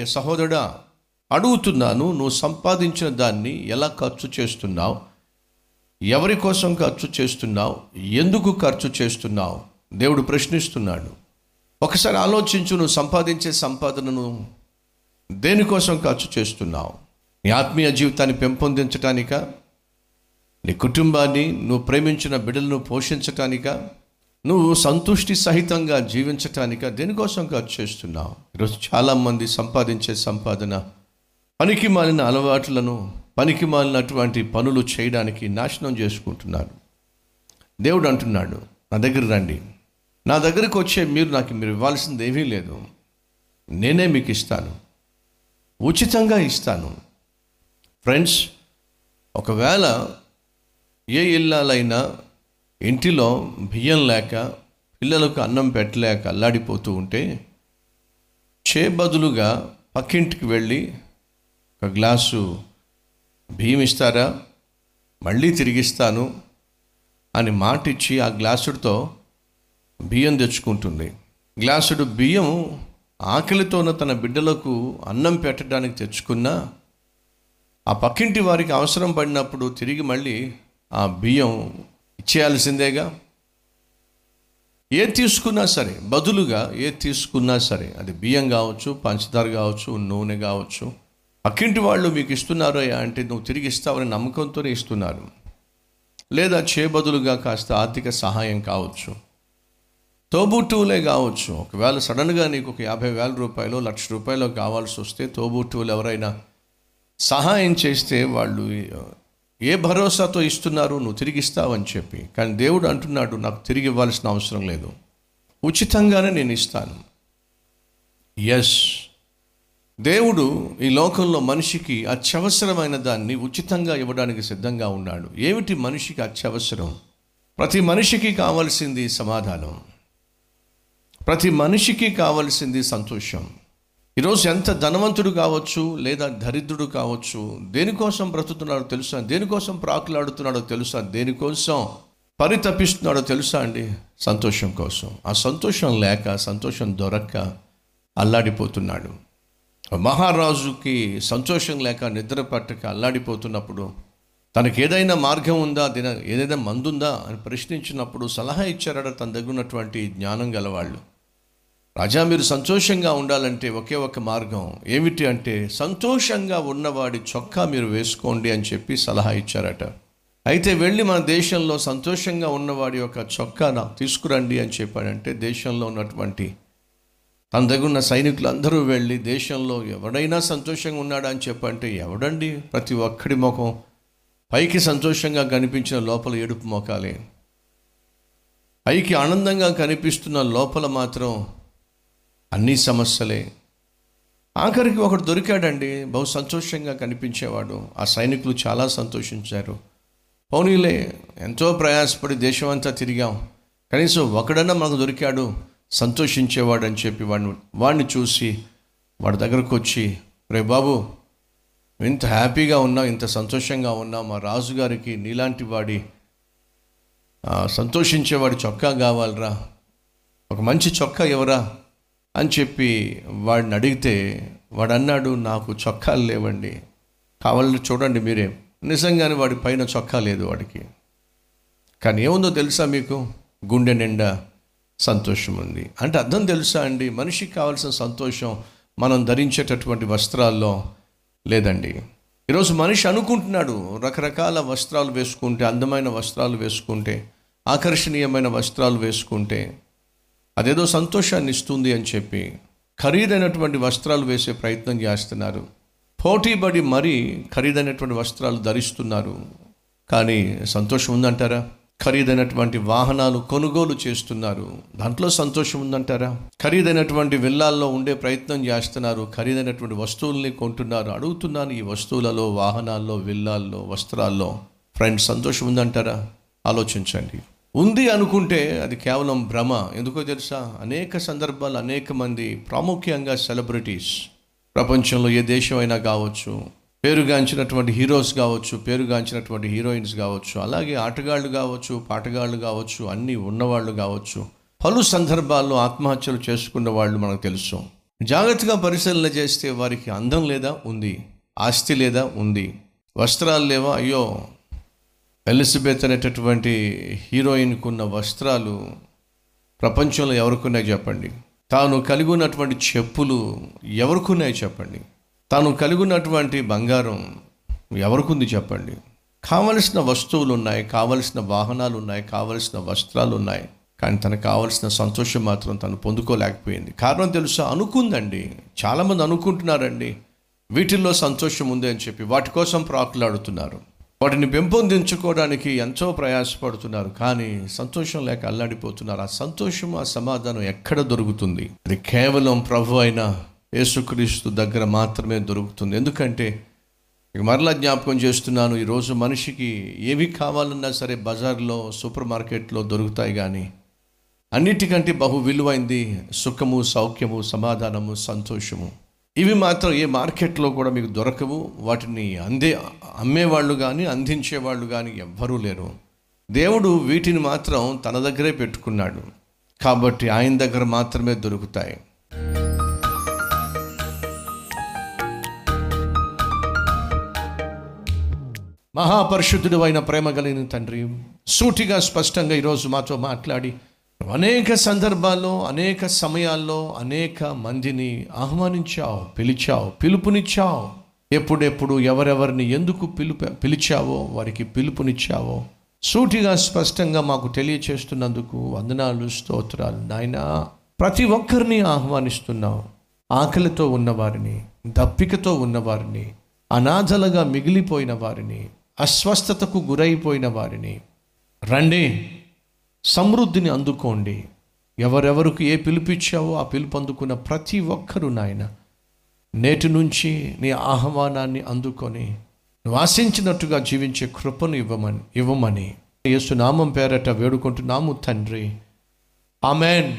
ప్రియ సహోదరుడా అడుగుతున్నాను నువ్వు సంపాదించిన దాన్ని ఎలా ఖర్చు చేస్తున్నావు? ఎవరి కోసం ఖర్చు చేస్తున్నావు? ఎందుకు ఖర్చు చేస్తున్నావు? దేవుడు ప్రశ్నిస్తున్నాడు. ఒకసారి ఆలోచించు నువ్వు సంపాదించే సంపాదనను దేనికోసం ఖర్చు చేస్తున్నావు? నీ ఆత్మీయ జీవితాన్ని పెంపొందించటానిక? నీ కుటుంబాన్ని నువ్వు ప్రేమించిన బిడ్డలను పోషించటానిక? నువ్వు సంతుష్టి సహితంగా జీవించటానిక దేనికోసం ఖర్చు చేస్తున్నావు? ఈరోజు చాలామంది సంపాదించే సంపాదన పనికి మాలిన అలవాట్లను పనికి మాలినటువంటి పనులు చేయడానికి నాశనం చేసుకుంటున్నారు. దేవుడు అంటున్నాడు నా దగ్గర రండి. నా దగ్గరకు వచ్చే మీరు నాకు మీరు ఇవ్వాల్సింది ఏమీ లేదు. నేనే మీకు ఇస్తాను. ఉచితంగా ఇస్తాను. ఫ్రెండ్స్ ఒకవేళ ఏ ఇల్లాలైనా ఇంటిలో బియ్యం లేక పిల్లలకు అన్నం పెట్టలేక అల్లాడిపోతూ ఉంటే చే బదులుగా పక్కింటికి వెళ్ళి ఒక గ్లాసు బియ్యం ఇస్తారా? మళ్ళీ తిరిగిస్తాను అని మాట ఇచ్చి ఆ గ్లాసుడితో బియ్యం తెచ్చుకుంటుంది. గ్లాసుడు బియ్యం ఆకలితోన తన బిడ్డలకు అన్నం పెట్టడానికి తెచ్చుకున్నా ఆ పక్కింటి వారికి అవసరం పడినప్పుడు తిరిగి మళ్ళీ ఆ బియ్యం చేయాల్సిందేగా ఏ తీసుకున్నా సరే బదులుగా ఏ తీసుకున్నా సరే అది బియ్యం కావచ్చు పంచదార కావచ్చు నూనె కావచ్చు అక్కింటి వాళ్ళు మీకు ఇస్తున్నారు అంటే నువ్వు తిరిగి ఇస్తావని నమ్మకంతోనే ఇస్తున్నారు. లేదా చేబదులుగా కాస్త ఆర్థిక సహాయం కావచ్చు. తోబుట్టువులే కావచ్చు. ఒకవేళ సడన్గా నీకు ఒక యాభై వేల రూపాయలు లక్ష రూపాయలు కావాల్సి వస్తే తోబుట్టువులు ఎవరైనా సహాయం చేస్తే వాళ్ళు ఏ భరోసాతో ఇస్తున్నారు నువ్వు తిరిగి ఇస్తావని చెప్పి. కానీ దేవుడు అంటున్నాడు నాకు తిరిగి ఇవ్వాల్సిన అవసరం లేదు. ఉచితంగానే నేను ఇస్తాను. ఎస్ దేవుడు ఈ లోకంలో మనిషికి అత్యవసరమైన దాన్ని ఉచితంగా ఇవ్వడానికి సిద్ధంగా ఉన్నాడు. ఏమిటి మనిషికి అత్యవసరం? ప్రతి మనిషికి కావలసింది సమాధానం. ప్రతి మనిషికి కావలసింది సంతోషం. ఈరోజు ఎంత ధనవంతుడు కావచ్చు లేదా దరిద్రుడు కావచ్చు దేనికోసం బ్రతుకుతున్నాడో తెలుసా? దేనికోసం ప్రాకులాడుతున్నాడో తెలుసా? దేనికోసం పరితపిస్తున్నాడో తెలుసా అండి? సంతోషం కోసం. ఆ సంతోషం లేక సంతోషం దొరక్క అల్లాడిపోతున్నాడు. మహారాజుకి సంతోషం లేక నిద్ర పట్టక అల్లాడిపోతున్నప్పుడు తనకి ఏదైనా మార్గం ఉందా? దిన ఏదైనా మందుందా? అని ప్రశ్నించినప్పుడు సలహా ఇచ్చారట తన దగ్గర ఉన్నటువంటి జ్ఞానం గలవాళ్ళు. రాజా మీరు సంతోషంగా ఉండాలంటే ఒకే ఒక మార్గం. ఏమిటి అంటే సంతోషంగా ఉన్నవాడి చొక్కా మీరు వేసుకోండి అని చెప్పి సలహా ఇచ్చారట. అయితే వెళ్ళి మన దేశంలో సంతోషంగా ఉన్నవాడి యొక్క చొక్కా నాకు తీసుకురండి అని చెప్పాడంటే దేశంలో ఉన్నటువంటి తన దగ్గర ఉన్న సైనికులు అందరూ వెళ్ళి దేశంలో ఎవడైనా సంతోషంగా ఉన్నాడా అని చెప్పంటే ఎవడండి? ప్రతి ఒక్కడి ముఖం పైకి సంతోషంగా కనిపించిన లోపల ఏడుపు మొఖాలే పైకి ఆనందంగా కనిపిస్తున్న లోపల మాత్రం అన్ని సమస్యలే. ఆఖరికి ఒకడు దొరికాడండి. బహు సంతోషంగా కనిపించేవాడు. ఆ సైనికులు చాలా సంతోషించారు. పోనీలే ఎంతో ప్రయాసపడి దేశమంతా తిరిగాం. కనీసం ఒకడన్నా మనకు దొరికాడు. సంతోషించేవాడు అని చెప్పి వాడిని వాడిని చూసి వాడి దగ్గరకు వచ్చి రే బాబు ఇంత హ్యాపీగా ఉన్నావు ఇంత సంతోషంగా ఉన్నావు. మా రాజుగారికి నీలాంటి వాడి సంతోషించేవాడి చొక్కా కావాలరా. ఒక మంచి చొక్కా ఎవరా అని చెప్పి వాడిని అడిగితే వాడు అన్నాడు నాకు చొక్కాలు లేవండి. కావాలని చూడండి మీరే. నిజంగానే వాడి పైన చొక్కా లేదు వాడికి. కానీ ఏముందో తెలుసా మీకు? గుండె నిండా సంతోషం ఉంది. అంటే అర్థం తెలుసా అండి? మనిషికి కావాల్సిన సంతోషం మనం ధరించేటటువంటి వస్త్రాల్లో లేదండి. ఈరోజు మనిషి అనుకుంటున్నాడు రకరకాల వస్త్రాలు వేసుకుంటే అందమైన వస్త్రాలు వేసుకుంటే ఆకర్షణీయమైన వస్త్రాలు వేసుకుంటే అదేదో సంతోషాన్ని ఇస్తుంది అని చెప్పి ఖరీదైనటువంటి వస్త్రాలు వేసే ప్రయత్నం చేస్తున్నారు. పోటీబడి మరీ ఖరీదైనటువంటి వస్త్రాలు ధరిస్తున్నారు. కానీ సంతోషం ఉందంటారా? ఖరీదైనటువంటి వాహనాలు కొనుగోలు చేస్తున్నారు. దాంట్లో సంతోషం ఉందంటారా? ఖరీదైనటువంటి విల్లాల్లో ఉండే ప్రయత్నం చేస్తున్నారు. ఖరీదైనటువంటి వస్తువుల్ని కొంటున్నారు. అడుగుతున్నాను ఈ వస్తువులలో వాహనాల్లో విల్లాల్లో వస్త్రాల్లో. ఫ్రెండ్స్ సంతోషం ఉందంటారా? ఆలోచించండి. ఉంది అనుకుంటే అది కేవలం భ్రమ. ఎందుకో తెలుసా? అనేక సందర్భాలు అనేక మంది ప్రాముఖ్యంగా సెలబ్రిటీస్. ప్రపంచంలో ఏ దేశమైనా కావచ్చు పేరుగాంచినటువంటి హీరోస్ కావచ్చు పేరుగాంచినటువంటి హీరోయిన్స్ కావచ్చు అలాగే ఆటగాళ్ళు కావచ్చు పాటగాళ్ళు కావచ్చు అన్నీ ఉన్నవాళ్ళు కావచ్చు. పలు సందర్భాల్లో ఆత్మహత్యలు చేసుకున్న వాళ్ళు మనకు తెలుసు. జాగ్రత్తగా పరిశీలన చేస్తే వారికి అందం లేదా ఉంది ఆస్తి లేదా ఉంది వస్త్రాలు లేవా? అయ్యో ఎలిజబెత్ అనేటటువంటి హీరోయిన్కు ఉన్న వస్త్రాలు ప్రపంచంలో ఎవరికున్నాయి చెప్పండి? తాను కలిగి ఉన్నటువంటి చెప్పులు ఎవరికున్నాయి చెప్పండి? తాను కలిగి ఉన్నటువంటి బంగారం ఎవరికుంది చెప్పండి? కావలసిన వస్తువులు ఉన్నాయి కావలసిన వాహనాలు ఉన్నాయి కావలసిన వస్త్రాలు ఉన్నాయి కానీ తనకు కావలసిన సంతోషం మాత్రం తను పొందుకోలేకపోయింది. కారణం తెలుసా? అనుకుందండి. చాలామంది అనుకుంటున్నారండి. వీటిల్లో సంతోషం ఉంది అని చెప్పి. వాటి కోసం ప్రాకులాడుతున్నారు. వాటిని పెంపొందించుకోవడానికి ఎంతో ప్రయాసపడుతున్నారు కానీ సంతోషం లేక అల్లాడిపోతున్నారు. ఆ సంతోషం ఆ సమాధానం ఎక్కడ దొరుకుతుంది? అది కేవలం ప్రభు అయిన యేసుక్రీస్తు దగ్గర మాత్రమే దొరుకుతుంది. ఎందుకంటే ఇక మరలా జ్ఞాపకం చేస్తున్నాను ఈరోజు మనిషికి ఏవి కావాలన్నా సరే బజార్లో సూపర్ మార్కెట్లో దొరుకుతాయి కానీ అన్నిటికంటే బహు విలువైంది సుఖము సౌఖ్యము సమాధానము సంతోషము. ఇవి మాత్రం ఏ మార్కెట్లో కూడా మీకు దొరకవు. వాటిని అందే అమ్మేవాళ్ళు కానీ అందించేవాళ్ళు కానీ ఎవ్వరూ లేరు. దేవుడు వీటిని మాత్రం తన దగ్గరే పెట్టుకున్నాడు. కాబట్టి ఆయన దగ్గర మాత్రమే దొరుకుతాయి. మహాపరిశుద్ధుడు అయిన ప్రేమ కలిగిన తండ్రి సూటిగా స్పష్టంగా ఈరోజు మాతో మాట్లాడి అనేక సందర్భాల్లో అనేక సమయాల్లో అనేక మందిని ఆహ్వానించావు పిలిచావు పిలుపునిచ్చావు. ఎప్పుడెప్పుడు ఎవరెవరిని ఎందుకు పిలుపు పిలిచావో వారికి పిలుపునిచ్చావో సూటిగా స్పష్టంగా మాకు తెలియచేస్తున్నందుకు వందనాలు స్తోత్రాలు. నాయనా ప్రతి ఒక్కరిని ఆహ్వానిస్తున్నావు. ఆకలితో ఉన్నవారిని దప్పికతో ఉన్నవారిని అనాథలుగా మిగిలిపోయిన వారిని అస్వస్థతకు గురైపోయిన వారిని. రండి. సమృద్ధిని అందుకోండి. ఎవరెవరికి ఏ పిలిపిచ్చావో ఆ పిలుపు అందుకున్న ప్రతి ఒక్కరూ నాయన నేటి నుంచి నీ ఆహ్వానాన్ని అందుకొని నువ్వు ఆశించినట్టుగా జీవించే కృపను ఇవ్వమని ఇవ్వమని. యేసు నామం పేరట వేడుకుంటున్నాము తండ్రి. ఆమెన్.